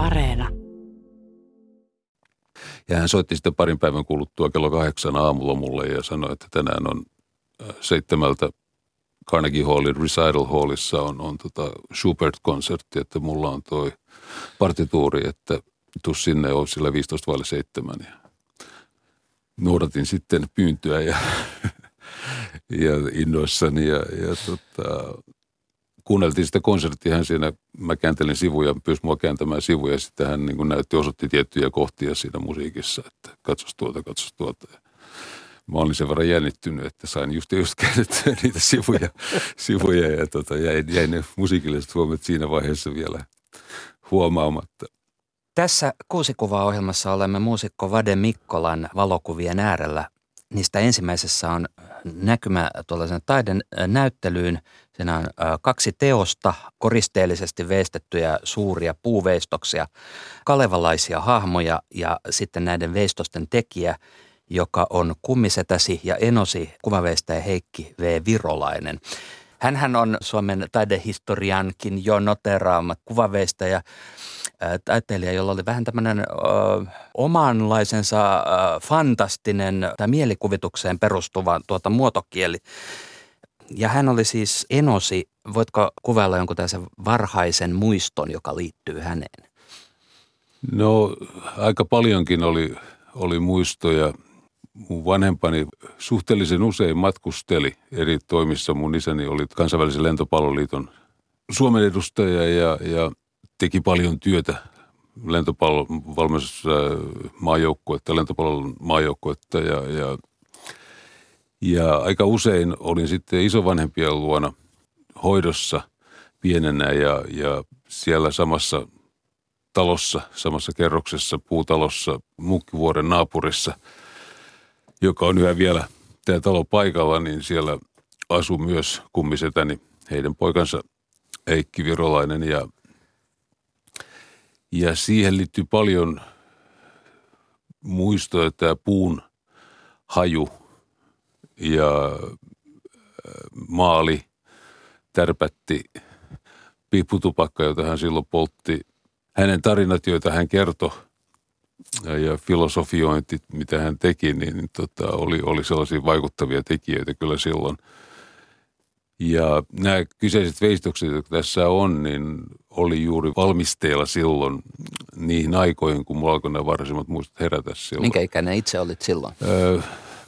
Areena. Ja hän soitti sitten parin päivän kuluttua kello kahdeksan aamulla mulle ja sanoi, että tänään on äh, seitsemältä Carnegie Hallin Recital Hallissa on, on tota Schubert-konsertti, että mulla on toi partituuri, että tuu sinne on sillä 15 vaille 7. Ja noudatin sitten pyyntöä ja, ja innoissani ja, ja tota, kuunneltiin sitä konserttia, hän siinä, mä kääntelin sivuja, pyysi mua kääntämään sivuja ja sitten hän niin näytti, osoitti tiettyjä kohtia siinä musiikissa, että katsos tuota, katsos tuota. Ja mä olin sen verran jännittynyt, että sain just, just käännettyä niitä sivuja, sivuja ja tota, jäi, jäi ne musiikilliset huomiot siinä vaiheessa vielä huomaamatta. Tässä kuusikuva-ohjelmassa olemme muusikko Vade Mikkolan valokuvien äärellä. Niistä ensimmäisessä on näkymä tuollaisen taiden näyttelyyn. Siinä on kaksi teosta, koristeellisesti veistettyjä suuria puuveistoksia, kalevalaisia hahmoja ja sitten näiden veistosten tekijä, joka on kummisetäsi ja enosi kuvaveistäjä Heikki V. Virolainen. Hänhän on Suomen taidehistoriankin jo noteraama kuvaveistäjä taiteilija, jolla oli vähän tämmöinen ö, omanlaisensa ö, fantastinen tai mielikuvitukseen perustuva tuota, muotokieli. Ja hän oli siis enosi, voitko kuvailla jonkun tällaisen varhaisen muiston, joka liittyy häneen? No aika paljonkin oli, oli muistoja. Mun vanhempani suhteellisen usein matkusteli eri toimissa. Mun isäni oli kansainvälisen lentopalloliiton Suomen edustaja ja, ja teki paljon työtä lentopallon maajoukkuetta, lentopallon maajoukkuetta ja, ja, ja aika usein olin sitten isovanhempien luona hoidossa pienenä ja, ja siellä samassa talossa, samassa kerroksessa, puutalossa, Munkkivuoren naapurissa, joka on yhä vielä tämä talo paikalla, niin siellä asui myös kummisetäni, heidän poikansa Heikki Virolainen ja ja siihen liittyy paljon muistoja, tämä puun haju ja äh, maali, tärpätti, piipputupakka, jota hän silloin poltti. Hänen tarinat, joita hän kertoi ja filosofiointit, mitä hän teki, niin, niin tota, oli, oli sellaisia vaikuttavia tekijöitä kyllä silloin – ja nämä kyseiset veistokset, jotka tässä on, niin oli juuri valmisteilla silloin niihin aikoihin, kun mulla alkoi nämä varhaisimmat muistot herätä silloin. Minkä ikäinen itse olit silloin? Öö,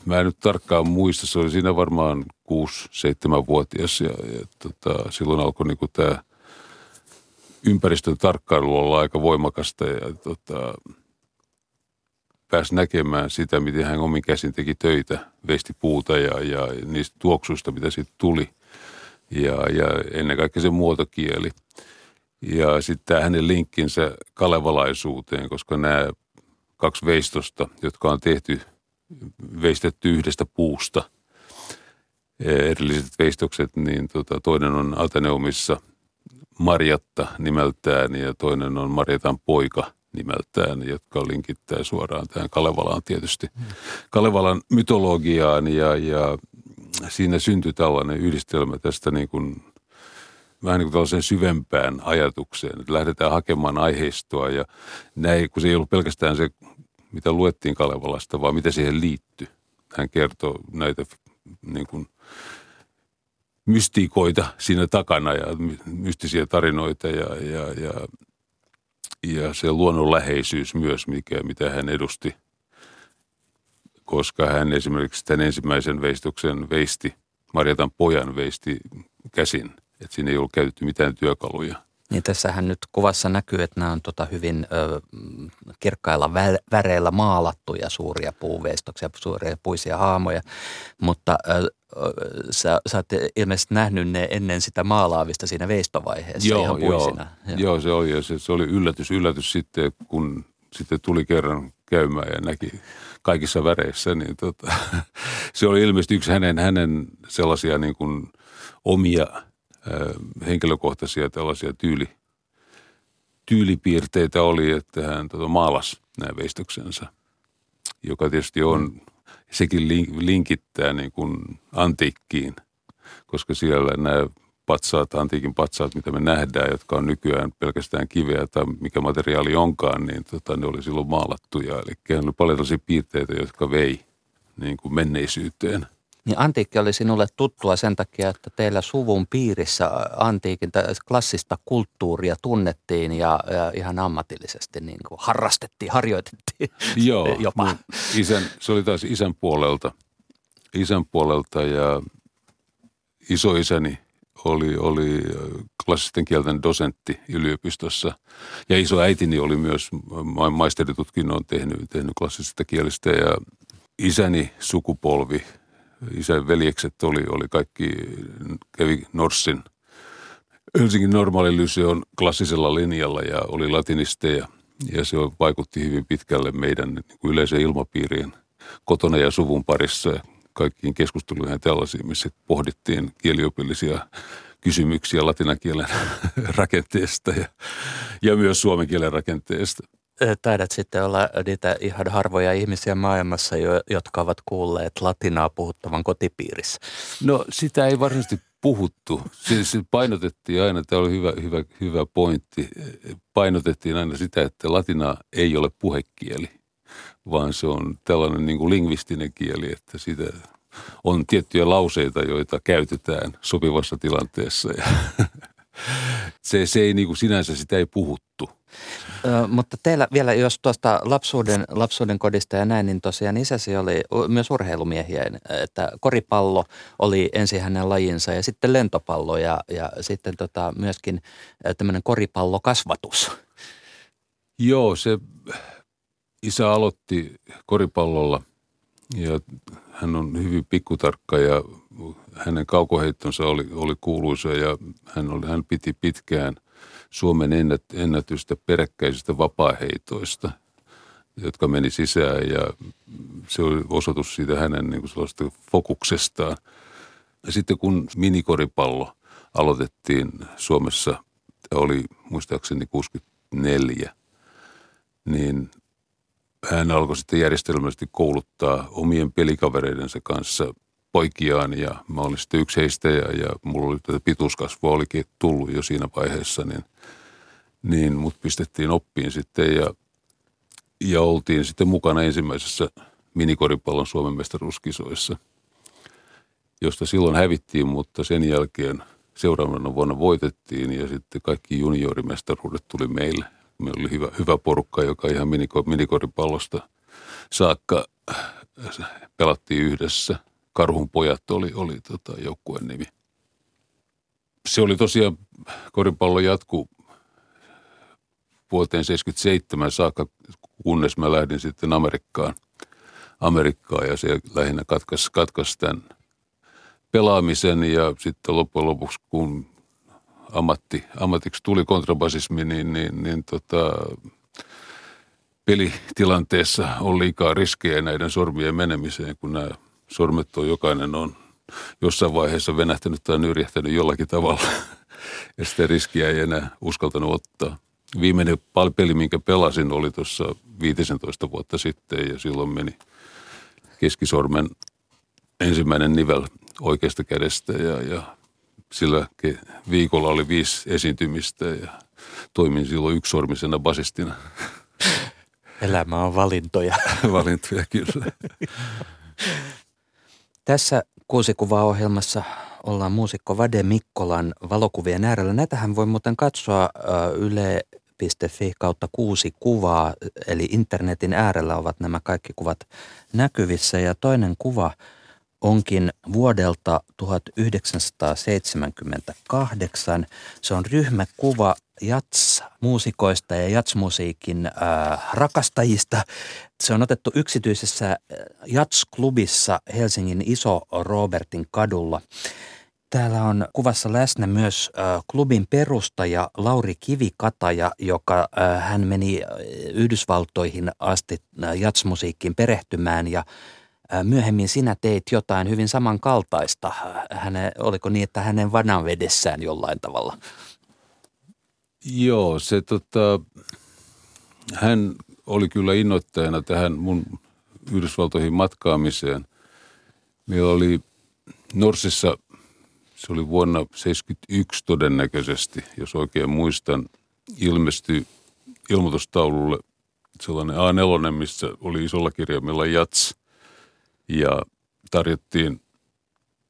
mä en nyt tarkkaan muista, se oli siinä varmaan 6-7-vuotias ja, ja tota, silloin alkoi niinku tämä ympäristön tarkkailu olla aika voimakasta ja tota, pääsi näkemään sitä, miten hän omin käsin teki töitä, veisti puuta ja, ja niistä tuoksuista, mitä siitä tuli – ja, ja ennen kaikkea se muotokieli. Ja sitten hänen linkkinsä kalevalaisuuteen, koska nämä kaksi veistosta, jotka on tehty, veistetty yhdestä puusta, erilliset veistokset, niin tota, toinen on Ateneumissa Marjatta nimeltään ja toinen on Marjatan poika nimeltään, jotka linkittää suoraan tähän Kalevalaan tietysti. Kalevalan mytologiaan ja, ja siinä syntyi tällainen yhdistelmä tästä niin kuin, vähän niin kuin tällaisen syvempään ajatukseen, että lähdetään hakemaan aiheistoa ja näin, kun se ei ollut pelkästään se, mitä luettiin Kalevalasta, vaan mitä siihen liittyy. Hän kertoo näitä niin kuin, mystiikoita siinä takana ja mystisiä tarinoita ja, ja, ja, ja se luonnonläheisyys myös, mikä, mitä hän edusti – koska hän esimerkiksi tämän ensimmäisen veistuksen veisti, Marjatan pojan veisti käsin, että siinä ei ollut käytetty mitään työkaluja. Niin tässähän nyt kuvassa näkyy, että nämä on tota hyvin ö, kirkkailla väreillä maalattuja suuria puuveistoksia, suuria puisia haamoja, mutta ö, sä, sä oot ilmeisesti nähnyt ne ennen sitä maalaavista siinä veistovaiheessa joo, ihan puisina. Joo, joo. se oli ja se, se oli yllätys, yllätys sitten, kun sitten tuli kerran käymään ja näki kaikissa väreissä, niin tota, se oli ilmeisesti yksi hänen, hänen sellaisia niin kuin omia henkilökohtaisia tällaisia tyyli, tyylipiirteitä oli, että hän tota, maalasi nämä veistoksensa, joka tietysti on, sekin linkittää niin kuin antiikkiin, koska siellä nämä patsaat, antiikin patsaat, mitä me nähdään, jotka on nykyään pelkästään kiveä tai mikä materiaali onkaan, niin tota, ne oli silloin maalattuja. Eli oli paljon tällaisia piirteitä, jotka vei niin kuin menneisyyteen. Niin antiikki oli sinulle tuttua sen takia, että teillä suvun piirissä antiikin klassista kulttuuria tunnettiin ja, ja ihan ammatillisesti niin kuin harrastettiin, harjoitettiin Joo, jopa. Isän, se oli taas isän puolelta, isän puolelta ja isoisäni oli, oli klassisten kielten dosentti yliopistossa. Ja iso äitini oli myös maisteritutkinnon tehnyt, tehnyt klassisista kielistä ja isäni sukupolvi, isän veljekset oli, oli kaikki, kävi Norssin Helsingin normaalilyseon klassisella linjalla ja oli latinisteja. Ja se vaikutti hyvin pitkälle meidän niin yleiseen ilmapiiriin kotona ja suvun parissa kaikkiin keskusteluihin tällaisiin, missä pohdittiin kieliopillisia kysymyksiä latinakielen rakenteesta ja, ja myös suomen kielen rakenteesta. Taidat sitten olla niitä ihan harvoja ihmisiä maailmassa, jotka ovat kuulleet latinaa puhuttavan kotipiirissä. No sitä ei varsinaisesti puhuttu. Se painotettiin aina, tämä oli hyvä, hyvä, hyvä pointti, painotettiin aina sitä, että latina ei ole puhekieli vaan se on tällainen niin kuin lingvistinen kieli, että siitä on tiettyjä lauseita, joita käytetään sopivassa tilanteessa. Se, se ei niin kuin sinänsä, sitä ei puhuttu. Ö, mutta teillä vielä, jos tuosta lapsuuden, lapsuuden kodista ja näin, niin tosiaan isäsi oli myös urheilumiehiä, että koripallo oli ensin hänen lajinsa ja sitten lentopallo ja, ja sitten tota myöskin tämmöinen koripallokasvatus. Joo, se isä aloitti koripallolla ja hän on hyvin pikkutarkka ja hänen kaukoheittonsa oli, oli kuuluisa ja hän, oli, hän piti pitkään Suomen ennätystä peräkkäisistä vapaaheitoista, jotka meni sisään ja se oli osoitus siitä hänen niin kuin fokuksestaan. Ja sitten kun minikoripallo aloitettiin Suomessa, oli muistaakseni 64, niin hän alkoi sitten järjestelmällisesti kouluttaa omien pelikavereidensa kanssa poikiaan ja mä olin sitten yksi heistä ja, ja mulla oli tätä pituuskasvua olikin tullut jo siinä vaiheessa, niin, niin mut pistettiin oppiin sitten ja, ja oltiin sitten mukana ensimmäisessä minikoripallon Suomen mestaruuskisoissa, josta silloin hävittiin, mutta sen jälkeen seuraavana vuonna voitettiin ja sitten kaikki juniorimestaruudet tuli meille – Meillä oli hyvä, hyvä porukka, joka ihan minikoripallosta saakka pelattiin yhdessä. Karhun pojat oli, oli tota, joukkueen nimi. Se oli tosiaan, koripallo jatku vuoteen 77 saakka, kunnes mä lähdin sitten Amerikkaan. Amerikkaan ja se lähinnä katkaisi, katkaisi tämän pelaamisen ja sitten loppujen lopuksi, kun ammatti, ammatiksi tuli kontrabasismi, niin, niin, niin tota, pelitilanteessa on liikaa riskejä näiden sormien menemiseen, kun nämä sormet on jokainen on jossain vaiheessa venähtänyt tai nyrjähtänyt jollakin tavalla. Ja sitä riskiä ei enää uskaltanut ottaa. Viimeinen peli, minkä pelasin, oli tuossa 15 vuotta sitten ja silloin meni keskisormen ensimmäinen nivel oikeasta kädestä ja, ja sillä viikolla oli viisi esiintymistä ja toimin silloin yksisormisena basistina. Elämä on valintoja. valintoja, kyllä. Tässä kuusikuvaohjelmassa ollaan muusikko Vade Mikkolan valokuvien äärellä. Näitähän voi muuten katsoa yle.fi kautta kuusi kuvaa, eli internetin äärellä ovat nämä kaikki kuvat näkyvissä. Ja toinen kuva – onkin vuodelta 1978. Se on ryhmäkuva jats-muusikoista ja jatsmusiikin äh, rakastajista. Se on otettu yksityisessä äh, jats-klubissa Helsingin Iso Robertin kadulla. Täällä on kuvassa läsnä myös äh, klubin perustaja Lauri Kivikataja, joka äh, hän meni äh, Yhdysvaltoihin asti äh, jatsmusiikkiin perehtymään ja myöhemmin sinä teit jotain hyvin samankaltaista. Häne, oliko niin, että hänen vananvedessään jollain tavalla? Joo, se tota, hän oli kyllä innoittajana tähän mun Yhdysvaltoihin matkaamiseen. Meillä oli Norsissa se oli vuonna 1971 todennäköisesti, jos oikein muistan, ilmestyi ilmoitustaululle sellainen A4, missä oli isolla kirjaimella jats ja tarjottiin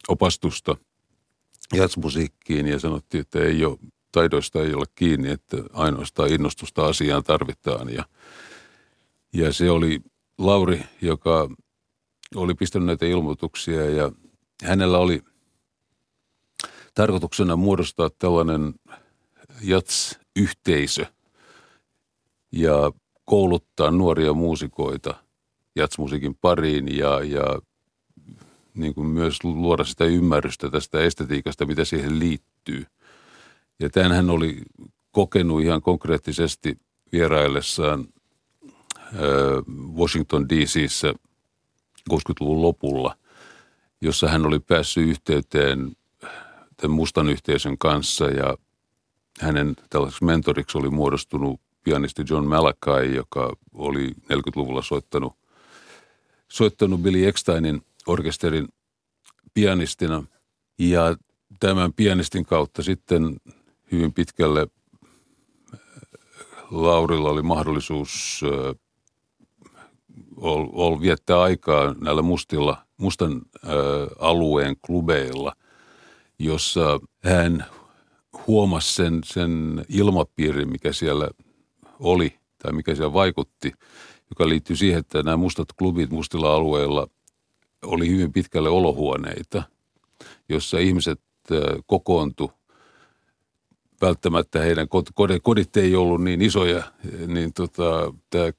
opastusta jatsmusiikkiin ja sanottiin, että ei ole, taidoista ei ole kiinni, että ainoastaan innostusta asiaan tarvitaan ja, ja se oli Lauri, joka oli pistänyt näitä ilmoituksia ja hänellä oli tarkoituksena muodostaa tällainen jats-yhteisö ja kouluttaa nuoria muusikoita jatsmusiikin pariin ja, ja niin kuin myös luoda sitä ymmärrystä tästä estetiikasta, mitä siihen liittyy. Ja tämän hän oli kokenut ihan konkreettisesti vieraillessaan Washington DCissä 60-luvun lopulla, jossa hän oli päässyt yhteyteen tämän mustan yhteisön kanssa ja hänen tällaiseksi mentoriksi oli muodostunut pianisti John Malakai, joka oli 40-luvulla soittanut, soittanut Billy Ecksteinin orkesterin pianistina. Ja tämän pianistin kautta sitten hyvin pitkälle. Laurilla oli mahdollisuus ol, ol viettää aikaa näillä mustilla, mustan ä, alueen klubeilla, jossa hän huomasi sen, sen ilmapiirin, mikä siellä oli tai mikä siellä vaikutti, joka liittyy siihen, että nämä mustat klubit mustilla alueilla oli hyvin pitkälle olohuoneita, jossa ihmiset kokoontu välttämättä heidän kodit, ei ollut niin isoja, niin tota, tämä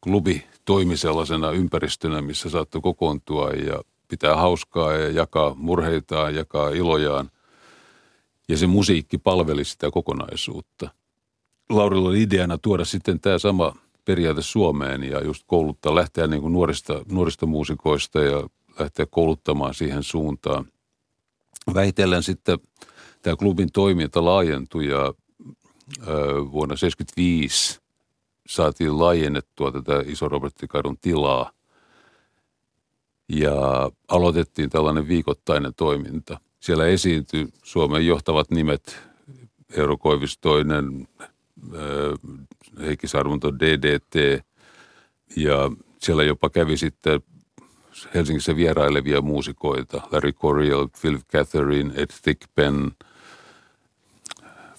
klubi toimi sellaisena ympäristönä, missä saattoi kokoontua ja pitää hauskaa ja jakaa murheitaan, jakaa ilojaan. Ja se musiikki palveli sitä kokonaisuutta. Laurilla oli ideana tuoda sitten tämä sama periaate Suomeen ja just kouluttaa, lähteä niin kuin nuorista, nuorista muusikoista ja lähteä kouluttamaan siihen suuntaan. Vähitellen sitten tämä klubin toiminta laajentui ja vuonna 1975 saatiin laajennettua tätä Iso Roberttikadun tilaa. Ja aloitettiin tällainen viikoittainen toiminta. Siellä esiintyi Suomen johtavat nimet, Eero Koivistoinen, Heikki Sarvunto DDT ja siellä jopa kävi sitten Helsingissä vierailevia muusikoita, Larry Coryell, Phil Catherine, Ed Thigpen,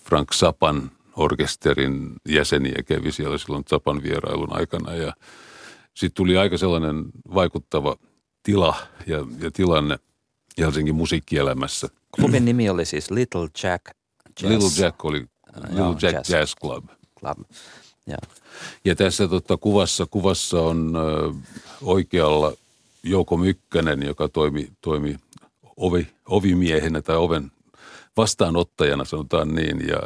Frank Sapan orkesterin jäseniä kävi siellä silloin Sapan vierailun aikana ja sitten tuli aika sellainen vaikuttava tila ja, ja tilanne Helsingin musiikkielämässä. Klubin nimi oli siis Little Jack Jazz. Little Jack oli Little Joo, Jack Jazz, Jazz Club. Club. Ja. ja tässä tota, kuvassa, kuvassa on ö, oikealla Jouko Mykkänen, joka toimi, toimi ovi, ovimiehenä tai oven vastaanottajana, sanotaan niin. Ja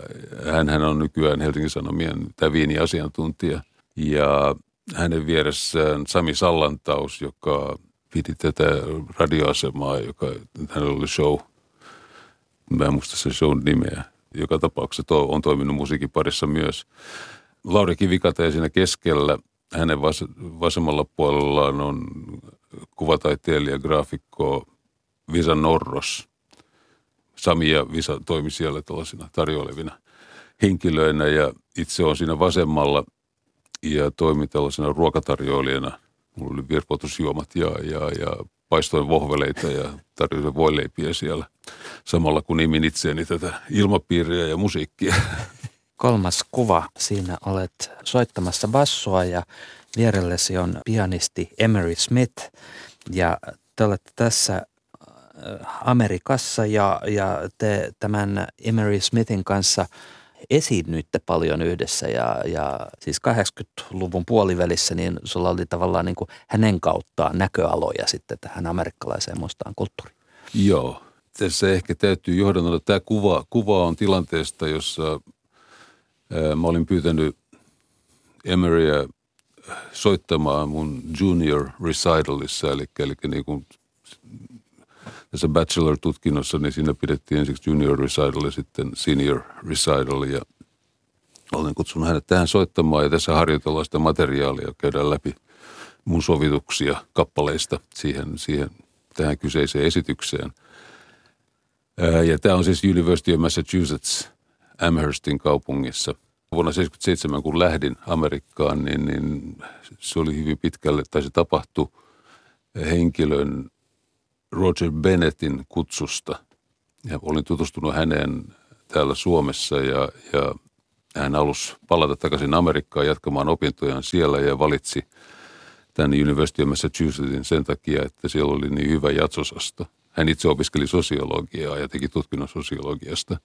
hän on nykyään Helsingin Sanomien tämä viiniasiantuntija. Ja hänen vieressään Sami Sallantaus, joka piti tätä radioasemaa, joka hänellä oli show. Mä en muista se show nimeä. Joka tapauksessa on toiminut musiikin parissa myös. Lauri Kivikata siinä keskellä. Hänen vas- vasemmalla puolellaan on kuvataiteilija, graafikko Visa Norros. Sami ja Visa toimi siellä tällaisina tarjoilevina henkilöinä ja itse on siinä vasemmalla ja toimi tällaisena ruokatarjoilijana. Mulla oli virpotusjuomat ja, ja, ja paistoin vohveleita ja tarjosin voileipiä siellä samalla kun nimin itseäni tätä ilmapiiriä ja musiikkia. Kolmas kuva. Siinä olet soittamassa bassoa ja vierellesi on pianisti Emery Smith ja te olette tässä Amerikassa ja, ja te tämän Emery Smithin kanssa esiinnyitte paljon yhdessä ja, ja siis 80-luvun puolivälissä niin sulla oli tavallaan niin kuin hänen kauttaan näköaloja sitten tähän amerikkalaiseen mustaan kulttuuriin. Joo, tässä ehkä täytyy johdannoida. Tämä kuva, kuva on tilanteesta, jossa ää, mä olin pyytänyt Emeryä soittamaan mun junior recitalissa, eli, eli niin kuin tässä bachelor-tutkinnossa, niin siinä pidettiin ensiksi junior recital ja sitten senior recital ja olen kutsunut hänet tähän soittamaan ja tässä harjoitellaan sitä materiaalia, käydään läpi mun sovituksia kappaleista siihen, siihen tähän kyseiseen esitykseen. Ja tämä on siis University of Massachusetts Amherstin kaupungissa. Vuonna 1977, kun lähdin Amerikkaan, niin, niin se oli hyvin pitkälle, tai se tapahtui henkilön Roger Bennettin kutsusta. Ja olin tutustunut häneen täällä Suomessa ja, ja hän halusi palata takaisin Amerikkaan jatkamaan opintojaan siellä ja valitsi tämän University of Massachusettsin sen takia, että siellä oli niin hyvä jatsosasto. Hän itse opiskeli sosiologiaa ja teki tutkinnon sosiologiasta.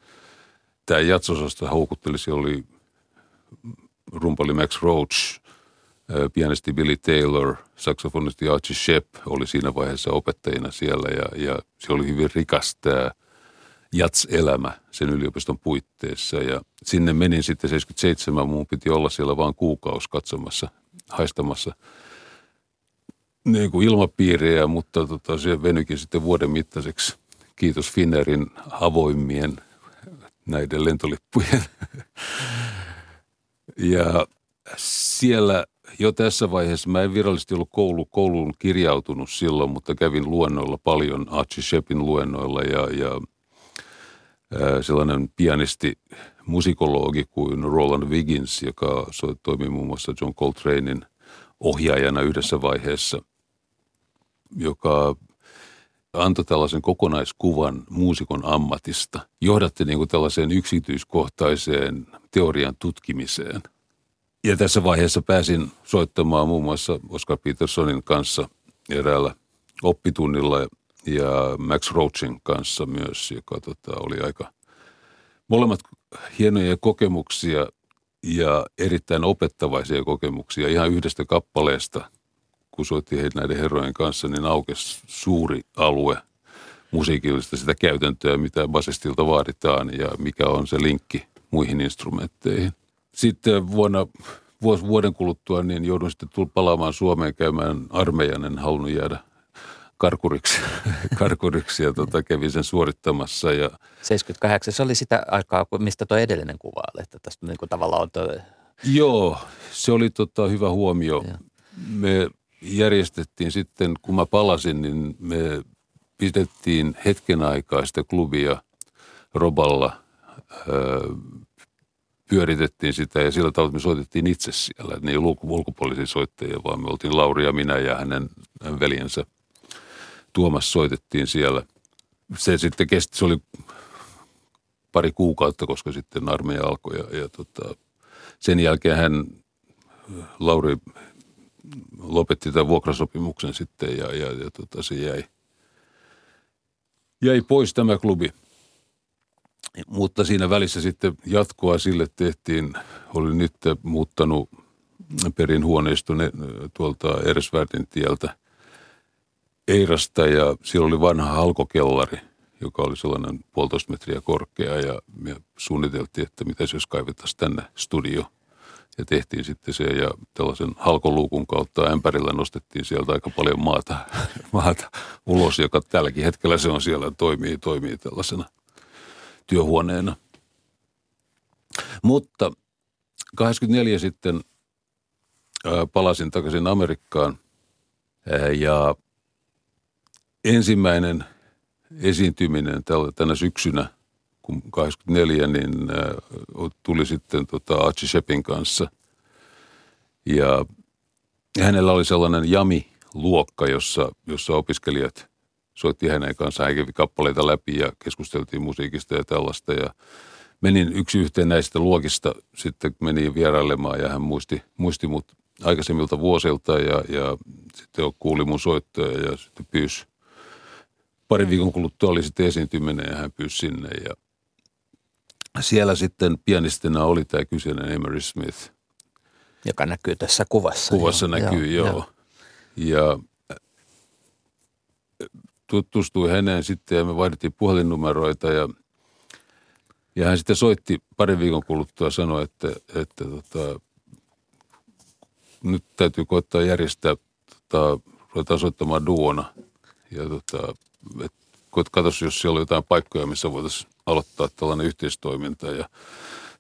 Tämä jatsosasto houkutteli, siellä oli rumpali Max Roach, pianisti Billy Taylor, saksofonisti Archie Shepp oli siinä vaiheessa opettajina siellä ja, ja se oli hyvin rikas tämä jats-elämä sen yliopiston puitteissa ja sinne menin sitten 77, mun piti olla siellä vain kuukausi katsomassa, haistamassa niin kuin ilmapiiriä, mutta tota, se venyikin sitten vuoden mittaiseksi. Kiitos Finnerin avoimien näiden lentolippujen. ja siellä jo tässä vaiheessa, mä en virallisesti ollut koulu, kouluun kirjautunut silloin, mutta kävin luennoilla paljon, Archie Shepin luennoilla ja, ja sellainen pianisti, musikologi kuin Roland Wiggins, joka toimi muun muassa John Coltranein ohjaajana yhdessä vaiheessa, joka antoi tällaisen kokonaiskuvan muusikon ammatista. Johdatti niin kuin tällaiseen yksityiskohtaiseen teorian tutkimiseen. Ja tässä vaiheessa pääsin soittamaan muun muassa Oscar Petersonin kanssa eräällä oppitunnilla ja Max Roachin kanssa myös, joka tota, oli aika molemmat hienoja kokemuksia ja erittäin opettavaisia kokemuksia ihan yhdestä kappaleesta. Kun soitti heitä näiden herrojen kanssa, niin aukesi suuri alue musiikillista sitä käytäntöä, mitä basistilta vaaditaan ja mikä on se linkki muihin instrumentteihin. Sitten vuonna, vuoden kuluttua niin joudun sitten palaamaan Suomeen käymään armeijan, en halunnut jäädä karkuriksi, karkuriksi ja tota, kävin sen suorittamassa. Ja... 78, se oli sitä aikaa, mistä tuo edellinen kuva oli, että tästä niin kuin tavallaan on tuo... Joo, se oli tota, hyvä huomio. Ja. Me järjestettiin sitten, kun mä palasin, niin me pidettiin hetken aikaa sitä klubia Roballa, öö, pyöritettiin sitä ja sillä tavalla me soitettiin itse siellä. Ne ei ollut ulkopuolisia soittajia, vaan me oltiin Lauri ja minä ja hänen, hänen veljensä – Tuomas soitettiin siellä. Se sitten kesti, se oli pari kuukautta, koska sitten armeija alkoi ja, ja tota, sen jälkeen hän, Lauri lopetti tämän vuokrasopimuksen sitten ja, ja, ja tota, se jäi, jäi pois tämä klubi. Mutta siinä välissä sitten jatkoa sille tehtiin, oli nyt muuttanut perin huoneiston tuolta Eresvärdin tieltä – Eirasta ja siellä oli vanha halkokellari, joka oli sellainen puolitoista metriä korkea ja me suunniteltiin, että mitä jos kaivettaisiin tänne studio. Ja tehtiin sitten se ja tällaisen halkoluukun kautta ämpärillä nostettiin sieltä aika paljon maata, maata ulos, joka tälläkin hetkellä se on siellä toimii, toimii tällaisena työhuoneena. Mutta 84 sitten palasin takaisin Amerikkaan ja ensimmäinen esiintyminen tänä syksynä, kun 84, niin tuli sitten tota Archie Shepin kanssa. Ja hänellä oli sellainen jami-luokka, jossa, jossa opiskelijat soitti hänen kanssaan. Hän kävi kappaleita läpi ja keskusteltiin musiikista ja tällaista. Ja menin yksi yhteen näistä luokista, sitten meni vierailemaan ja hän muisti, muisti mut aikaisemmilta vuosilta ja, ja sitten kuuli mun soittoja ja sitten pyysi Pari viikon kuluttua oli sitten esiintyminen ja hän pyysi sinne ja siellä sitten pianistina oli tämä kyseinen Emery Smith. Joka näkyy tässä kuvassa. Kuvassa joo, näkyy, joo. joo. Ja tutustui häneen sitten ja me vaihdettiin puhelinnumeroita ja, ja hän sitten soitti parin viikon kuluttua ja sanoi, että, että tota, nyt täytyy koittaa järjestää, tota, ruvetaan soittamaan duona. Ja tota, että katsoisi, jos siellä on jotain paikkoja, missä voitaisiin aloittaa tällainen yhteistoiminta. Ja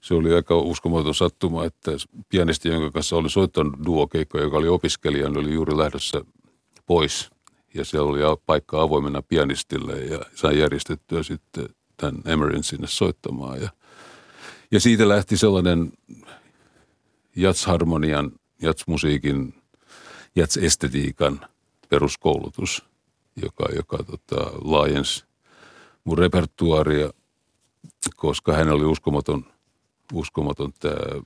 se oli aika uskomaton sattuma, että pianisti, jonka kanssa oli soittanut duokeikkoja, joka oli opiskelija, niin oli juuri lähdössä pois. Ja siellä oli paikka avoimena pianistille ja sain järjestettyä sitten tämän Emerin sinne soittamaan. Ja, ja siitä lähti sellainen jatsharmonian, jatsmusiikin, jatsestetiikan peruskoulutus, joka, joka tota, laajensi mun repertuaaria, koska hän oli uskomaton, uskomaton tämä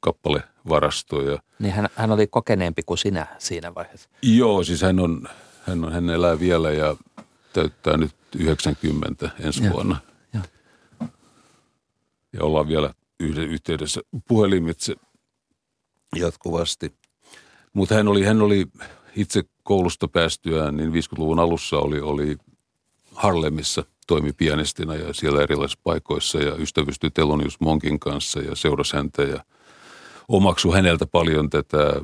kappalevarasto. Ja, niin hän, hän oli kokeneempi kuin sinä siinä vaiheessa. Joo, siis hän on, hän, on, hän elää vielä ja täyttää nyt 90 ensi ja, vuonna. Ja. ja ollaan vielä yhden yhteydessä puhelimitse jatkuvasti. Mutta hän oli, hän oli itse koulusta päästyään, niin 50-luvun alussa oli, oli Harlemissa toimi pianistina ja siellä erilaisissa paikoissa ja ystävystyi Telonius Monkin kanssa ja seurasi häntä ja omaksui häneltä paljon tätä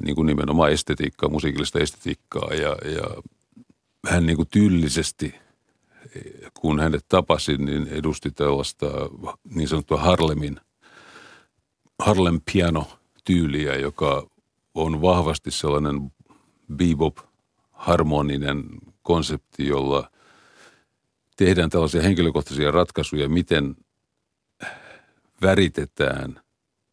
niin kuin nimenomaan estetiikkaa, musiikillista estetiikkaa. Ja, ja hän niin kuin tyylisesti, kun hänet tapasin, niin edusti tällaista niin sanottua Harlemin, Harlem piano tyyliä, joka on vahvasti sellainen bebop harmoninen konsepti, jolla tehdään tällaisia henkilökohtaisia ratkaisuja, miten väritetään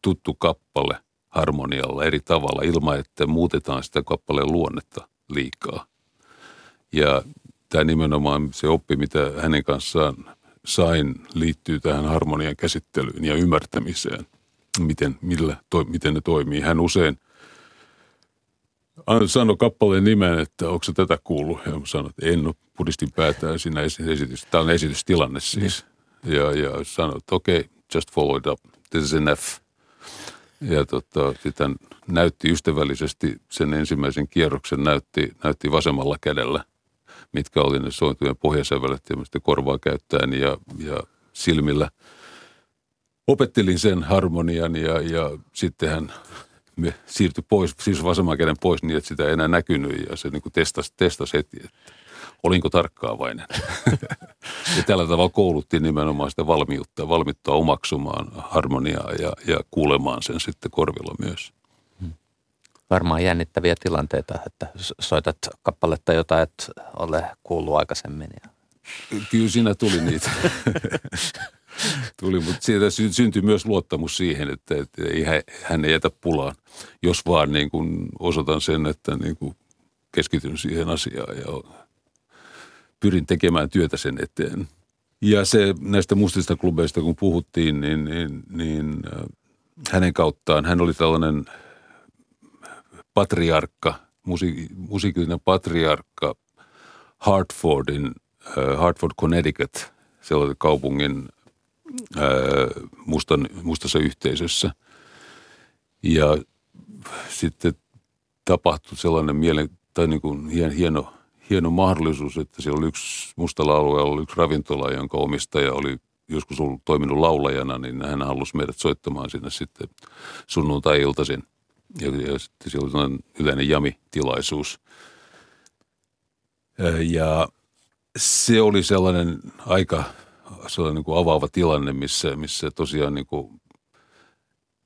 tuttu kappale harmonialla eri tavalla ilman, että muutetaan sitä kappaleen luonnetta liikaa. Ja tämä nimenomaan se oppi, mitä hänen kanssaan sain, liittyy tähän harmonian käsittelyyn ja ymmärtämiseen, miten, millä, to, miten ne toimii. Hän usein sanoi kappaleen nimen, että onko se tätä kuullut? Ja sanoin, että en ole, pudistin päätään siinä esitys. Tämä on esitystilanne siis. Ja, ja sanoin, että okei, okay, just follow it up. This is enough. Ja tota, sitten näytti ystävällisesti sen ensimmäisen kierroksen, näytti, näytti vasemmalla kädellä mitkä oli ne sointujen pohjasävelet ja korvaa käyttäen ja, ja silmillä. Opettelin sen harmonian ja, ja sitten hän siirtyi pois, siis vasemman käden pois niin, että sitä ei enää näkynyt ja se niin kuin testasi, testasi heti, että olinko tarkkaavainen. ja tällä tavalla kouluttiin nimenomaan sitä valmiutta, valmiutta omaksumaan harmoniaa ja, ja kuulemaan sen sitten korvilla myös varmaan jännittäviä tilanteita, että soitat kappaletta, jota et ole kuullut aikaisemmin. Kyllä siinä tuli niitä. tuli, mutta siitä syntyi myös luottamus siihen, että, että ei, hän ei jätä pulaan, jos vaan niin kuin osoitan sen, että niin kuin keskityn siihen asiaan ja pyrin tekemään työtä sen eteen. Ja se näistä mustista klubeista, kun puhuttiin, niin, niin, niin äh, hänen kauttaan, hän oli tällainen – patriarkka, musiik- musiikillinen patriarkka Hartfordin, äh, Hartford, Connecticut, sellaisen kaupungin äh, mustan, mustassa yhteisössä. Ja sitten tapahtui sellainen mielen, tai niin kuin hieno mahdollisuus, että siellä oli yksi mustalla alueella oli yksi ravintola, jonka omistaja oli joskus ollut toiminut laulajana, niin hän halusi meidät soittamaan sinne sitten sunnuntai-iltaisin – ja, ja sitten siellä oli yleinen jami-tilaisuus. Ja se oli sellainen aika sellainen niin kuin avaava tilanne, missä, missä tosiaan niin kuin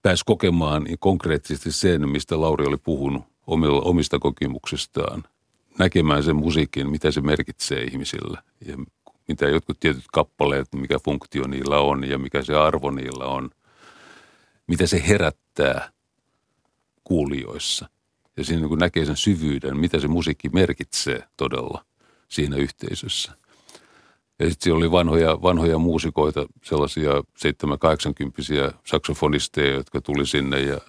pääsi kokemaan konkreettisesti sen, mistä Lauri oli puhunut omilla, omista kokemuksistaan. Näkemään sen musiikin, mitä se merkitsee ihmisille ja mitä jotkut tietyt kappaleet, mikä funktio niillä on ja mikä se arvo niillä on. Mitä se herättää kuulijoissa. Ja siinä kun näkee sen syvyyden, mitä se musiikki merkitsee todella siinä yhteisössä. Ja sitten siellä oli vanhoja, vanhoja muusikoita, sellaisia 7-80 saksofonisteja, jotka tuli sinne ja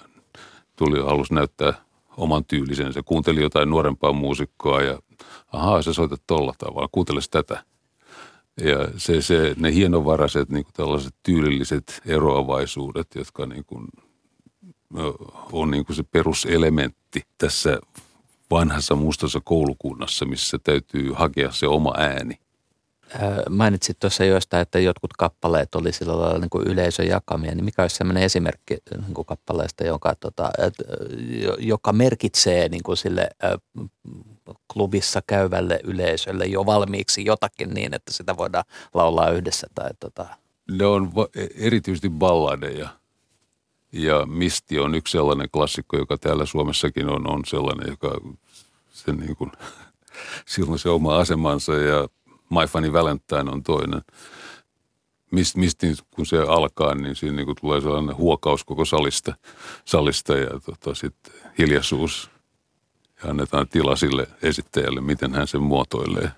tuli, halusi näyttää oman tyylisensä. Kuunteli jotain nuorempaa muusikkoa ja ahaa, sä soitat tolla tavalla, kuunteles tätä. Ja se, se, ne hienovaraiset niin kuin tällaiset tyylilliset eroavaisuudet, jotka niin kuin on niin kuin se peruselementti tässä vanhassa mustassa koulukunnassa, missä täytyy hakea se oma ääni. Mainitsit tuossa joista, että jotkut kappaleet oli sillä lailla niin kuin yleisön jakamia, niin mikä olisi sellainen esimerkki niin kuin kappaleesta, joka, tota, joka merkitsee niin kuin sille klubissa käyvälle yleisölle jo valmiiksi jotakin niin, että sitä voidaan laulaa yhdessä? Tai, tota. Ne on erityisesti balladeja – ja Misti on yksi sellainen klassikko, joka täällä Suomessakin on, on sellainen, joka se niin kuin, silloin se oma asemansa ja My Funny Valentine on toinen. mist, mistä kun se alkaa, niin siinä niin tulee sellainen huokaus koko salista, salista ja tota, sitten hiljaisuus. Ja annetaan tila sille esittäjälle, miten hän sen muotoilee.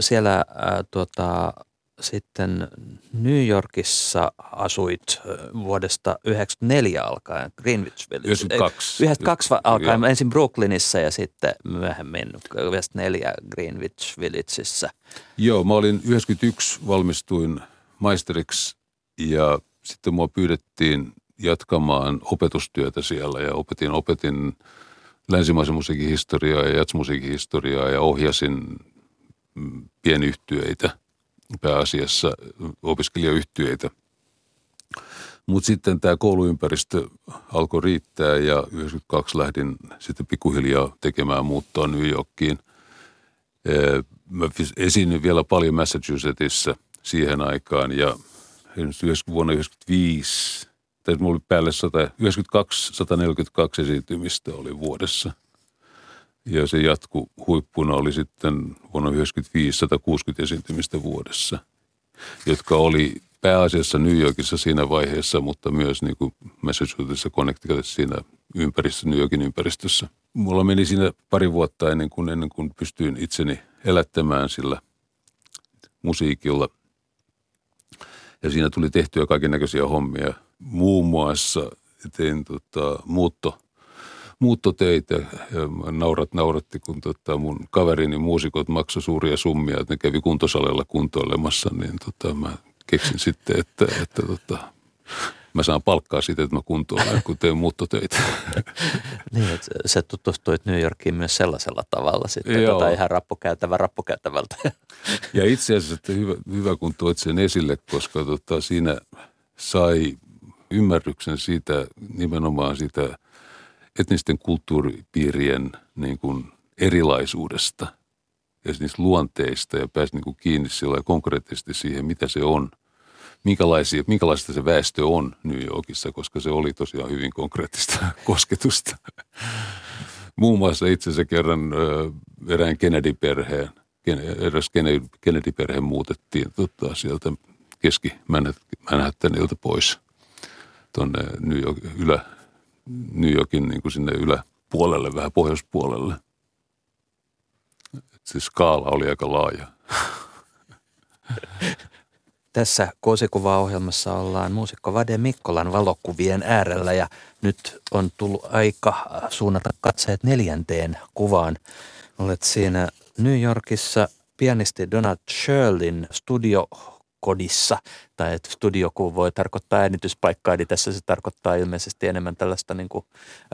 Siellä äh, tuota, sitten New Yorkissa asuit vuodesta 1994 alkaen Greenwich Village. 92. 92 alkaen, ensin Brooklynissa ja sitten myöhemmin 94 Greenwich Villageissa. Joo, mä olin 91 valmistuin maisteriksi ja sitten mua pyydettiin jatkamaan opetustyötä siellä ja opetin, opetin länsimaisen musiikin historiaa ja jatsmusiikin historiaa ja ohjasin mm, pienyhtyeitä – pääasiassa opiskelijayhtyeitä. Mutta sitten tämä kouluympäristö alkoi riittää ja 92 lähdin sitten pikkuhiljaa tekemään muuttoa New Yorkiin. Mä esiinnyin vielä paljon Massachusettsissa siihen aikaan ja vuonna 1995, tai mulla oli päälle 192, 142 esiintymistä oli vuodessa – ja se jatku huippuna oli sitten vuonna 1995 160 esiintymistä vuodessa, jotka oli pääasiassa New Yorkissa siinä vaiheessa, mutta myös niin kuin Massachusettsissa, Connecticutissa siinä ympäristössä, New Yorkin ympäristössä. Mulla meni siinä pari vuotta ennen kuin, ennen kuin pystyin itseni elättämään sillä musiikilla. Ja siinä tuli tehtyä kaiken näköisiä hommia. Muun muassa tein tota, muutto – muuttoteitä. Ja naurat nauratti, kun tota mun kaverini muusikot maksoi suuria summia, että ne kävi kuntosalilla kuntoilemassa, niin tota, mä keksin sitten, että, että tota, mä saan palkkaa siitä, että mä kuntoilen, kun teen muuttotöitä. niin, että sä tutustuit New Yorkiin myös sellaisella tavalla sitten, tota ihan rappukäytävä rappukäytävältä. ja itse asiassa että hyvä, hyvä, kun tuot sen esille, koska tota, siinä sai ymmärryksen siitä, nimenomaan sitä – etnisten kulttuuripiirien niin kuin erilaisuudesta ja niistä luonteista ja pääsi niin kuin kiinni sillä konkreettisesti siihen, mitä se on, minkälaisia, minkälaista se väestö on New Yorkissa, koska se oli tosiaan hyvin konkreettista kosketusta. Muun muassa itse asiassa kerran erään Kennedy-perheen, eräs Kennedy-perhe muutettiin tota, sieltä keski-Manhattanilta pois tuonne New York, ylä, New Yorkin niin kuin sinne yläpuolelle, vähän pohjoispuolelle. se skaala oli aika laaja. Tässä Kosikuva-ohjelmassa ollaan muusikko Vade Mikkolan valokuvien äärellä ja nyt on tullut aika suunnata katseet neljänteen kuvaan. Olet siinä New Yorkissa pianisti Donald Shirlin studio kodissa, tai että studio kun voi tarkoittaa äänityspaikkaa, niin tässä se tarkoittaa ilmeisesti enemmän tällaista niin kuin,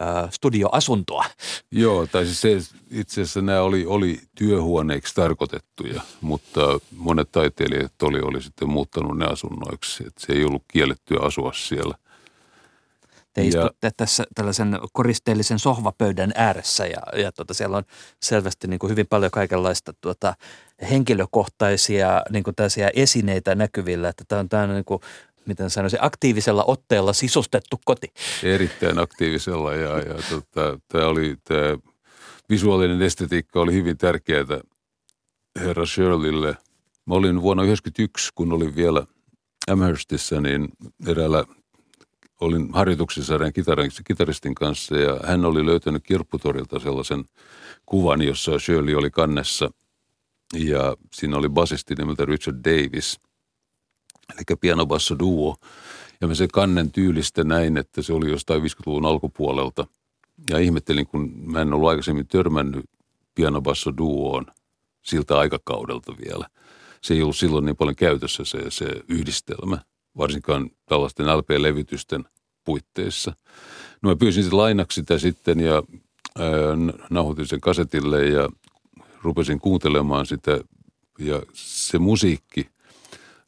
ä, studioasuntoa. Joo, tai siis se, itse asiassa nämä oli, oli työhuoneiksi tarkoitettuja, mutta monet taiteilijat oli, oli sitten muuttanut ne asunnoiksi, että se ei ollut kiellettyä asua siellä. Te ja, istutte tässä tällaisen koristeellisen sohvapöydän ääressä ja, ja tuota, siellä on selvästi niin kuin hyvin paljon kaikenlaista tuota, henkilökohtaisia niin kuin esineitä näkyvillä. Että tämä on, tämä on niin kuin, miten sanoisin, aktiivisella otteella sisustettu koti. Erittäin aktiivisella ja, ja tota, tämä oli tämä visuaalinen estetiikka oli hyvin tärkeää herra Shirleylle. Mä olin vuonna 1991, kun olin vielä Amherstissä, niin eräällä olin harjoituksissa erään kitaristin kanssa ja hän oli löytänyt kirpputorilta sellaisen kuvan, jossa Shirley oli kannessa ja siinä oli basisti nimeltä Richard Davis, eli pianobasso duo. Ja mä sen kannen tyylistä näin, että se oli jostain 50-luvun alkupuolelta. Ja ihmettelin, kun mä en ollut aikaisemmin törmännyt pianobasso duoon siltä aikakaudelta vielä. Se ei ollut silloin niin paljon käytössä se, se yhdistelmä – varsinkaan tällaisten LP-levytysten puitteissa. No mä pyysin sitten lainaksi sitä sitten ja ää, nauhoitin sen kasetille ja rupesin kuuntelemaan sitä ja se musiikki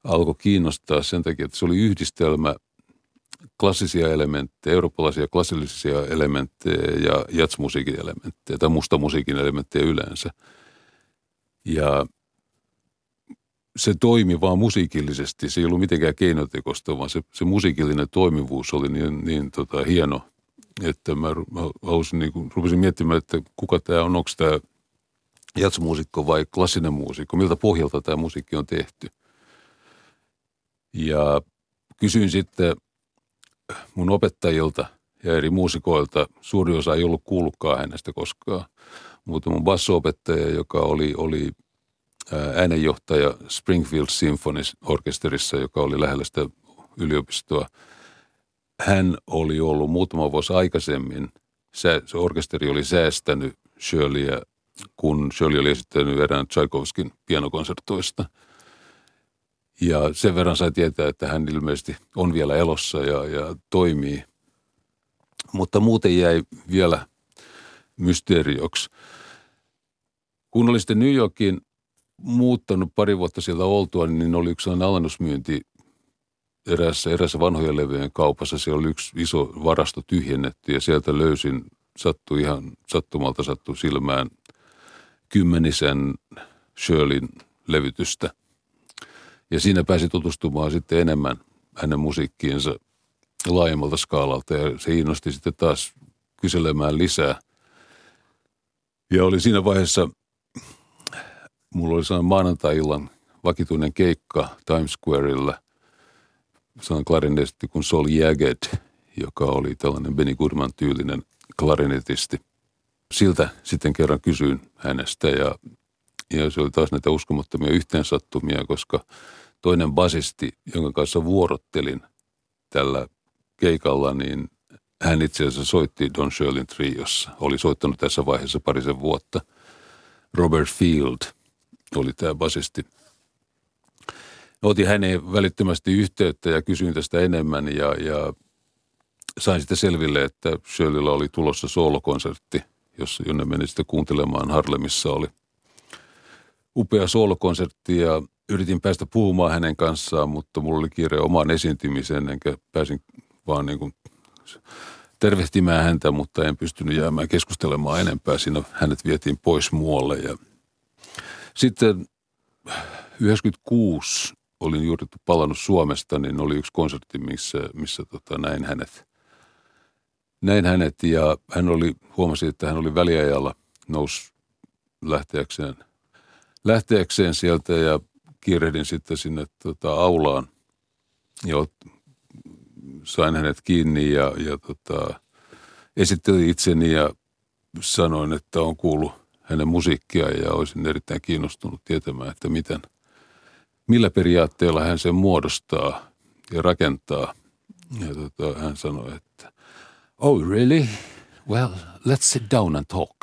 alkoi kiinnostaa sen takia, että se oli yhdistelmä klassisia elementtejä, eurooppalaisia klassillisia elementtejä ja jatsmusiikin elementtejä tai mustamusiikin elementtejä yleensä. Ja se toimi vaan musiikillisesti. Se ei ollut mitenkään keinotekosta, vaan se, se musiikillinen toimivuus oli niin, niin tota, hieno, että mä, mä halusin, niin kuin, rupesin miettimään, että kuka tämä on, onko tämä jatsmuusikko vai klassinen muusikko, miltä pohjalta tämä musiikki on tehty. Ja kysyin sitten mun opettajilta ja eri muusikoilta. Suuri osa ei ollut kuullutkaan hänestä koskaan. Mutta mun basso-opettaja, joka oli, oli äänenjohtaja Springfield Symphony Orkesterissa, joka oli lähellä sitä yliopistoa. Hän oli ollut muutama vuosi aikaisemmin, se orkesteri oli säästänyt Shirleyä, kun Shirley oli esittänyt erään Tchaikovskin pianokonsertoista. Ja sen verran sai tietää, että hän ilmeisesti on vielä elossa ja, ja toimii. Mutta muuten jäi vielä mysteerioksi. Kun oli sitten New Yorkin muuttanut pari vuotta sieltä oltua, niin oli yksi alennusmyynti erässä, erässä vanhojen levyjen kaupassa. Siellä oli yksi iso varasto tyhjennetty ja sieltä löysin, sattui ihan sattumalta sattui silmään kymmenisen Shirleyn levytystä. Ja siinä pääsi tutustumaan sitten enemmän hänen musiikkiinsa laajemmalta skaalalta ja se innosti sitten taas kyselemään lisää. Ja oli siinä vaiheessa mulla oli sellainen maanantai-illan vakituinen keikka Times Squareilla. Sellainen klarinetti kuin Sol Jagged, joka oli tällainen Benny Goodman tyylinen klarinetisti. Siltä sitten kerran kysyin hänestä ja, ja se oli taas näitä uskomattomia yhteensattumia, koska toinen basisti, jonka kanssa vuorottelin tällä keikalla, niin hän itse asiassa soitti Don Shirleyn triossa. Oli soittanut tässä vaiheessa parisen vuotta. Robert Field – oli tämä basisti. Otin häneen välittömästi yhteyttä ja kysyin tästä enemmän ja, ja sain sitten selville, että Shirleyllä oli tulossa soolokonsertti, jossa, jonne meni sitten kuuntelemaan Harlemissa oli upea soolokonsertti ja yritin päästä puhumaan hänen kanssaan, mutta mulla oli kiire omaan esiintymiseen, enkä pääsin vaan niin kuin tervehtimään häntä, mutta en pystynyt jäämään keskustelemaan enempää. Siinä hänet vietiin pois muualle ja sitten 96 olin juuri palannut Suomesta, niin oli yksi konsertti, missä, missä tota, näin hänet. Näin hänet ja hän oli, huomasi, että hän oli väliajalla nousi lähteäkseen, lähteäkseen sieltä ja kiirehdin sitten sinne tota, aulaan ja sain hänet kiinni ja, ja tota, esittelin itseni ja sanoin, että on kuullut hänen musiikkia ja olisin erittäin kiinnostunut tietämään, että miten, millä periaatteella hän sen muodostaa ja rakentaa. Ja tota, hän sanoi, että oh really? Well, let's sit down and talk.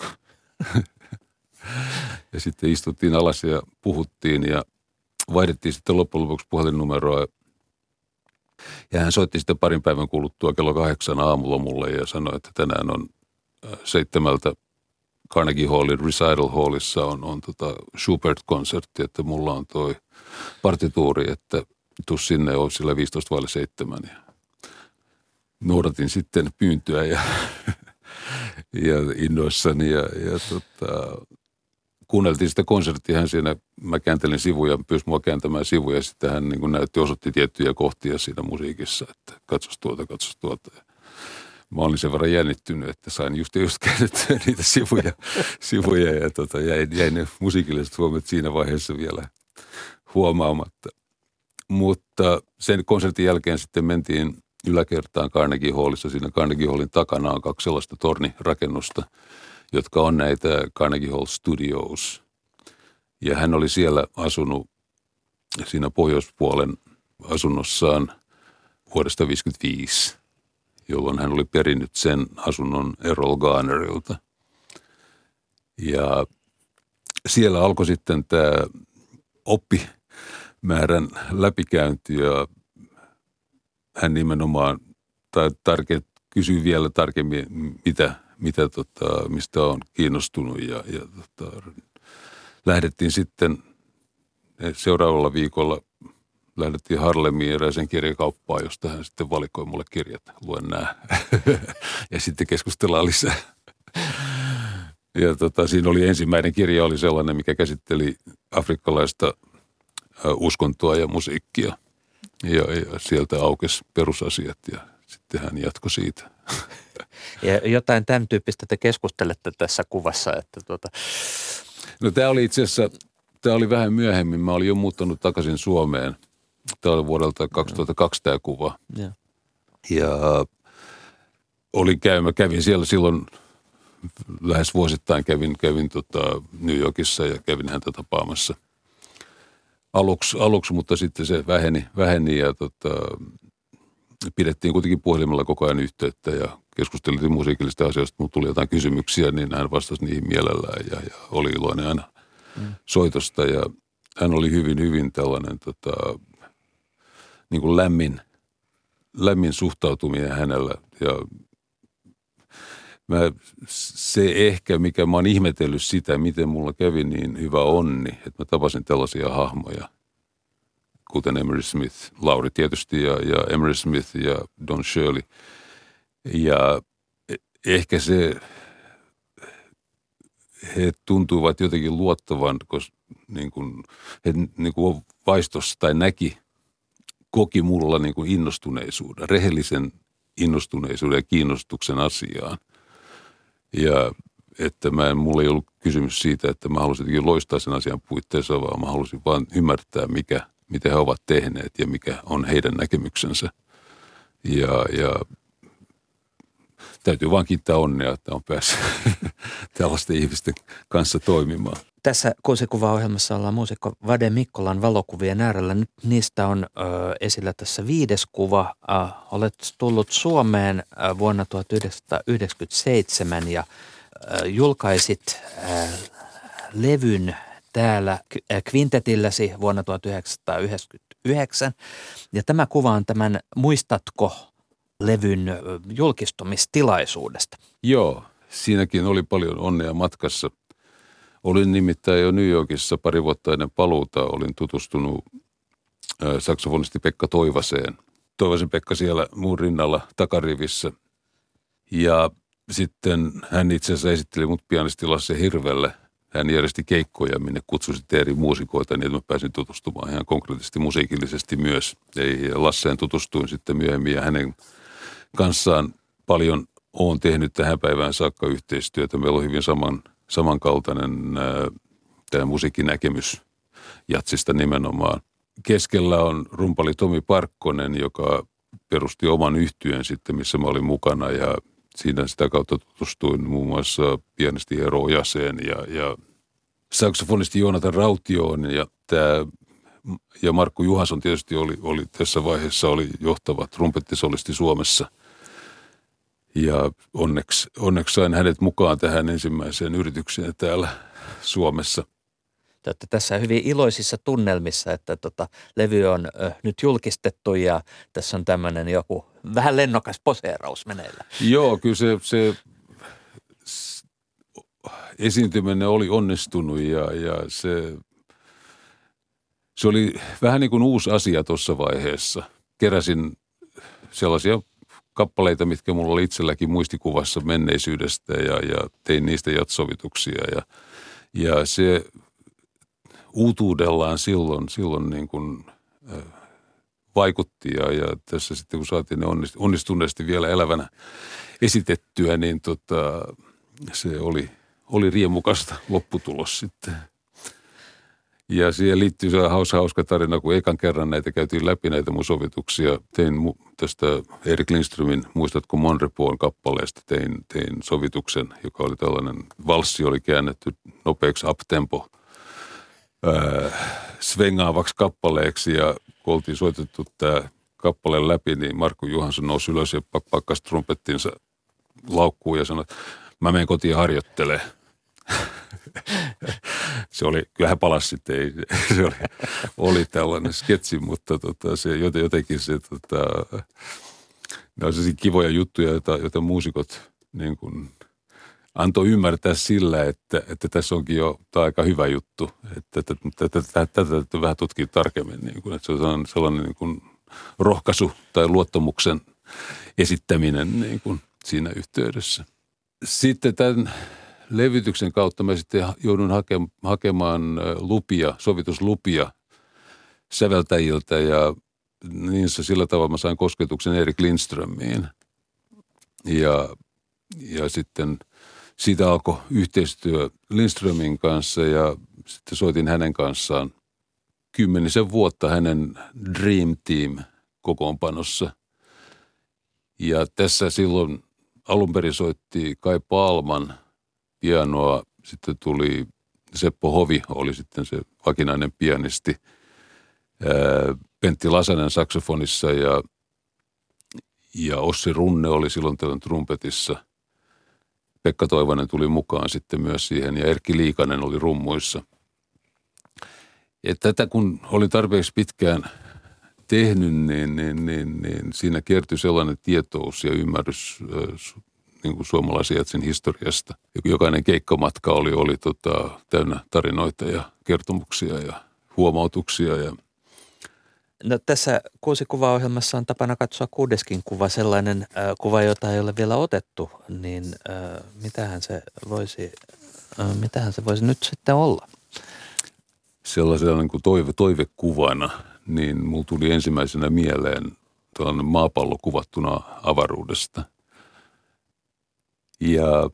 ja sitten istuttiin alas ja puhuttiin ja vaihdettiin sitten loppujen lopuksi puhelinnumeroa. Ja hän soitti sitten parin päivän kuluttua kello kahdeksan aamulla mulle ja sanoi, että tänään on äh, seitsemältä Carnegie Hallin Recital Hallissa on, on tota Schubert-konsertti, että mulla on toi partituuri, että tuu sinne, on sillä 15 vaille 7. Ja noudatin sitten pyyntöä ja, ja innoissani ja, ja tota, kuunneltiin sitä konserttia, hän siinä, mä kääntelin sivuja, pyysi mua kääntämään sivuja, ja sitten hän niin näytti, osoitti tiettyjä kohtia siinä musiikissa, että katsos tuota, katsos tuota. Ja mä olin sen verran jännittynyt, että sain just, just käytettyä niitä sivuja, sivuja ja tota, jäi, jäi ne musiikilliset huomiot siinä vaiheessa vielä huomaamatta. Mutta sen konsertin jälkeen sitten mentiin yläkertaan Carnegie Hallissa. Siinä Carnegie Hallin takana on kaksi sellaista tornirakennusta, jotka on näitä Carnegie Hall Studios. Ja hän oli siellä asunut siinä pohjoispuolen asunnossaan vuodesta 1955 jolloin hän oli perinnyt sen asunnon Errol Garnerilta. Ja siellä alkoi sitten tämä oppimäärän läpikäynti ja hän nimenomaan tai tarke, kysyi vielä tarkemmin, mitä, mitä tota, mistä on kiinnostunut ja, ja tota, lähdettiin sitten seuraavalla viikolla lähdettiin Harlemiin eräisen kirjakauppaan, josta hän sitten valikoi mulle kirjat. Luen nämä ja sitten keskustellaan lisää. Ja tota, siinä oli ensimmäinen kirja oli sellainen, mikä käsitteli afrikkalaista uskontoa ja musiikkia. Ja, ja sieltä aukesi perusasiat ja sitten hän jatkoi siitä. Ja jotain tämän tyyppistä te keskustelette tässä kuvassa, että tuota... No tämä oli itse asiassa, tämä oli vähän myöhemmin. Mä olin jo muuttanut takaisin Suomeen – Tämä oli vuodelta 2002 tämä kuva. Ja, ja olin käymä, kävin siellä silloin lähes vuosittain kävin, kävin tota New Yorkissa ja kävin häntä tapaamassa aluksi, aluksi mutta sitten se väheni, väheni ja tota, pidettiin kuitenkin puhelimella koko ajan yhteyttä ja keskusteltiin musiikillisista asioista, mutta tuli jotain kysymyksiä, niin hän vastasi niihin mielellään ja, ja oli iloinen aina mm. soitosta ja hän oli hyvin, hyvin tällainen tota, niin kuin lämmin, lämmin suhtautuminen hänellä ja mä, se ehkä, mikä mä oon ihmetellyt sitä, miten mulla kävi niin hyvä onni, että mä tapasin tällaisia hahmoja, kuten Emery Smith, Lauri tietysti ja, ja Emery Smith ja Don Shirley. Ja ehkä se, he tuntuivat jotenkin luottavan, koska niin kuin, he niin kuin vaistos tai näki, koki mulla niin kuin innostuneisuuden, rehellisen innostuneisuuden ja kiinnostuksen asiaan. Ja että mä en, mulla ei ollut kysymys siitä, että mä halusin jotenkin loistaa sen asian puitteissa, vaan mä halusin vaan ymmärtää, mikä, mitä he ovat tehneet ja mikä on heidän näkemyksensä. Ja, ja täytyy vaan kiittää onnea, että on päässyt tällaisten ihmisten kanssa toimimaan. Tässä kuusikuvaohjelmassa ollaan muusikko Vade Mikkolan valokuvien äärellä. Nyt niistä on ö, esillä tässä viides kuva. Ö, olet tullut Suomeen ö, vuonna 1997 ja ö, julkaisit ö, levyn täällä kvintetilläsi vuonna 1999. Ja tämä kuva on tämän Muistatko levyn julkistumistilaisuudesta. Joo, siinäkin oli paljon onnea matkassa – Olin nimittäin jo New Yorkissa pari vuotta ennen paluuta, olin tutustunut saksofonisti Pekka Toivaseen. Toivasen Pekka siellä muun rinnalla takarivissä. Ja sitten hän itse asiassa esitteli mut pianisti Lasse Hirvelle. Hän järjesti keikkoja, minne kutsui sitten eri muusikoita, niin että mä pääsin tutustumaan ihan konkreettisesti musiikillisesti myös. Ja Lasseen tutustuin sitten myöhemmin ja hänen kanssaan paljon olen tehnyt tähän päivään saakka yhteistyötä. Meillä on hyvin saman samankaltainen äh, tämä musiikkinäkemys jatsista nimenomaan. Keskellä on rumpali Tomi Parkkonen, joka perusti oman yhtyön sitten, missä mä olin mukana ja siinä sitä kautta tutustuin muun muassa pianisti Eero Ojaseen ja, ja saksofonisti Joonatan Rautioon ja tämä ja Markku Juhason tietysti oli, oli tässä vaiheessa oli johtava trumpettisolisti Suomessa – ja onneksi, onneksi sain hänet mukaan tähän ensimmäiseen yritykseen täällä Suomessa. Te olette tässä hyvin iloisissa tunnelmissa, että tota, levy on ö, nyt julkistettu ja tässä on tämmöinen joku vähän lennokas poseeraus meneillä. Joo, kyllä se, se esiintyminen oli onnistunut ja, ja se, se oli vähän niin kuin uusi asia tuossa vaiheessa. Keräsin sellaisia kappaleita, mitkä mulla oli itselläkin muistikuvassa menneisyydestä ja, ja tein niistä jatsovituksia. Ja, ja se uutuudellaan silloin, silloin niin kuin, äh, vaikutti ja, ja tässä sitten kun saatiin ne onnistuneesti vielä elävänä esitettyä, niin tota, se oli, oli riemukasta lopputulos sitten. Ja siihen liittyy se hauska, hauska tarina, kun ekan kerran näitä käytiin läpi näitä mun sovituksia. Tein mu- tästä Erik Lindströmin, muistatko Monrepoon kappaleesta, tein, tein sovituksen, joka oli tällainen, valssi oli käännetty nopeaksi uptempo äh, svengaavaksi kappaleeksi. Ja kun oltiin soitettu tämä kappale läpi, niin Markku Juhansson nousi ylös ja pakkasi trumpettinsa laukkuun ja sanoi, mä menen kotiin harjoittelemaan se oli, kyllähän palasi sitten, ei, se oli, oli tällainen sketsi, mutta tota, se jotenkin se, tota, ne on kivoja juttuja, joita, joita muusikot niin kuin, antoi ymmärtää sillä, että, että tässä onkin jo tämä aika hyvä juttu, että tätä täytyy vähän tutkia tarkemmin, niin kuin, että se on sellainen niin kuin rohkaisu tai luottamuksen esittäminen niin kuin siinä yhteydessä. Sitten tämän levytyksen kautta mä sitten joudun hake, hakemaan lupia, sovituslupia säveltäjiltä ja niin se sillä tavalla mä sain kosketuksen Erik Lindströmiin. Ja, ja sitten siitä alkoi yhteistyö Lindströmin kanssa ja sitten soitin hänen kanssaan kymmenisen vuotta hänen Dream Team kokoonpanossa. Ja tässä silloin alun perin soitti Kai Palman pianoa, sitten tuli Seppo Hovi oli sitten se vakinainen pianisti, Pentti Lasanen saksofonissa ja, ja Ossi Runne oli silloin tällöin trumpetissa. Pekka Toivonen tuli mukaan sitten myös siihen ja Erkki Liikanen oli rummuissa. Ja tätä kun oli tarpeeksi pitkään tehnyt, niin, niin, niin, niin siinä kertyi sellainen tietous ja ymmärrys niin kuin suomalaisen jatsin historiasta. Jokainen keikkomatka oli, oli tota, täynnä tarinoita ja kertomuksia ja huomautuksia. Ja... No, tässä kuusi kuvaohjelmassa on tapana katsoa kuudeskin kuva, sellainen äh, kuva, jota ei ole vielä otettu, niin äh, mitähän, se voisi, äh, mitähän se voisi nyt sitten olla? Sellaisena niin kuin toive, toivekuvana, niin mulla tuli ensimmäisenä mieleen tällainen maapallo kuvattuna avaruudesta – ja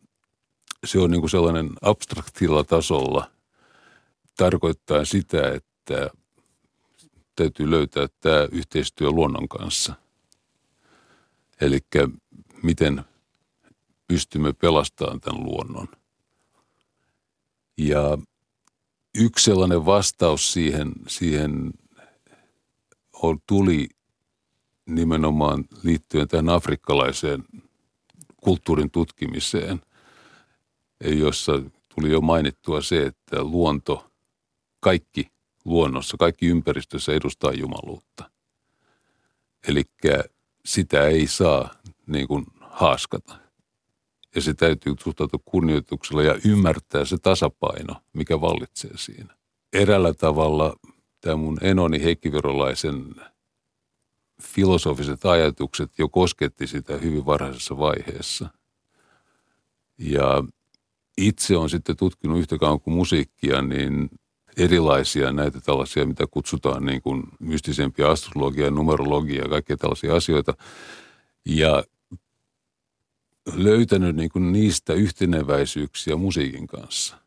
se on niin kuin sellainen abstraktilla tasolla tarkoittaa sitä, että täytyy löytää tämä yhteistyö luonnon kanssa. Eli miten pystymme pelastamaan tämän luonnon. Ja yksi sellainen vastaus siihen, siihen tuli nimenomaan liittyen tähän afrikkalaiseen kulttuurin tutkimiseen, jossa tuli jo mainittua se, että luonto, kaikki luonnossa, kaikki ympäristössä edustaa jumaluutta. Eli sitä ei saa niin kuin haaskata. Ja se täytyy suhtautua kunnioituksella ja ymmärtää se tasapaino, mikä vallitsee siinä. Erällä tavalla tämä mun enoni Heikki Virolaisen filosofiset ajatukset jo kosketti sitä hyvin varhaisessa vaiheessa. Ja itse on sitten tutkinut yhtä kauan kuin musiikkia, niin erilaisia näitä tällaisia, mitä kutsutaan niin kuin mystisempiä astrologia, numerologia ja kaikkia tällaisia asioita. Ja löytänyt niin kuin niistä yhteneväisyyksiä musiikin kanssa.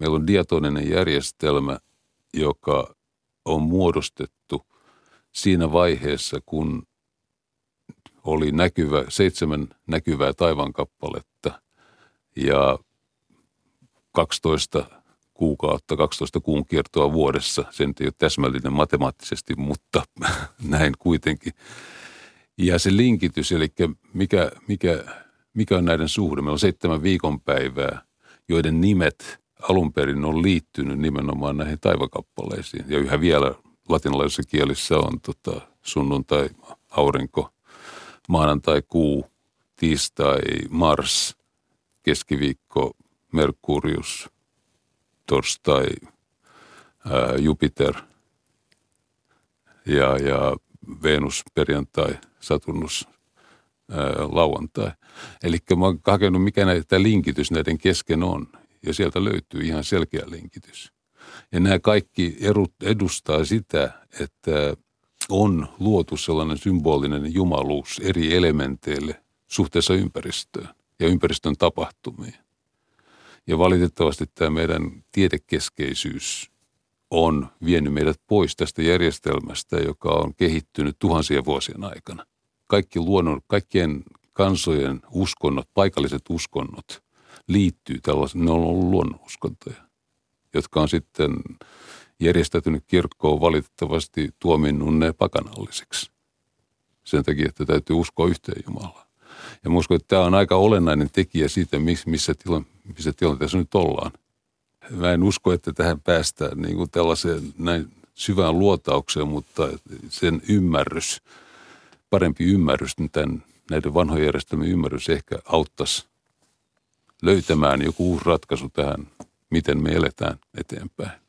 Meillä on diatoninen järjestelmä, joka on muodostettu – siinä vaiheessa, kun oli näkyvä, seitsemän näkyvää taivankappaletta ja 12 kuukautta, 12 kuun kiertoa vuodessa. Se nyt ei ole täsmällinen matemaattisesti, mutta näin kuitenkin. Ja se linkitys, eli mikä, mikä, mikä on näiden suhde. Meillä on seitsemän viikonpäivää, joiden nimet alun perin on liittynyt nimenomaan näihin taivakappaleisiin. Ja yhä vielä latinalaisessa kielissä on tota, sunnuntai, aurinko, maanantai, kuu, tiistai, Mars, keskiviikko, Merkurius, torstai, ää, Jupiter ja, ja Venus, perjantai, Saturnus, ää, lauantai. Eli mä oon hakenut, mikä näitä linkitys näiden kesken on, ja sieltä löytyy ihan selkeä linkitys. Ja nämä kaikki edustaa sitä, että on luotu sellainen symbolinen jumaluus eri elementeille suhteessa ympäristöön ja ympäristön tapahtumiin. Ja valitettavasti tämä meidän tiedekeskeisyys on vienyt meidät pois tästä järjestelmästä, joka on kehittynyt tuhansien vuosien aikana. Kaikki luonnon, kaikkien kansojen uskonnot, paikalliset uskonnot liittyy tällaisen, ne on ollut luonnonuskontoja jotka on sitten järjestäytynyt kirkkoon valitettavasti tuominnut ne pakanallisiksi. Sen takia, että täytyy uskoa yhteen Jumalaan. Ja mä uskon, että tämä on aika olennainen tekijä siitä, missä, tila, missä tilanteessa nyt ollaan. Mä en usko, että tähän päästään niin kuin tällaiseen näin syvään luotaukseen, mutta sen ymmärrys, parempi ymmärrys, tämän, näiden vanhojen järjestelmien ymmärrys ehkä auttaisi löytämään joku uusi ratkaisu tähän miten me eletään eteenpäin.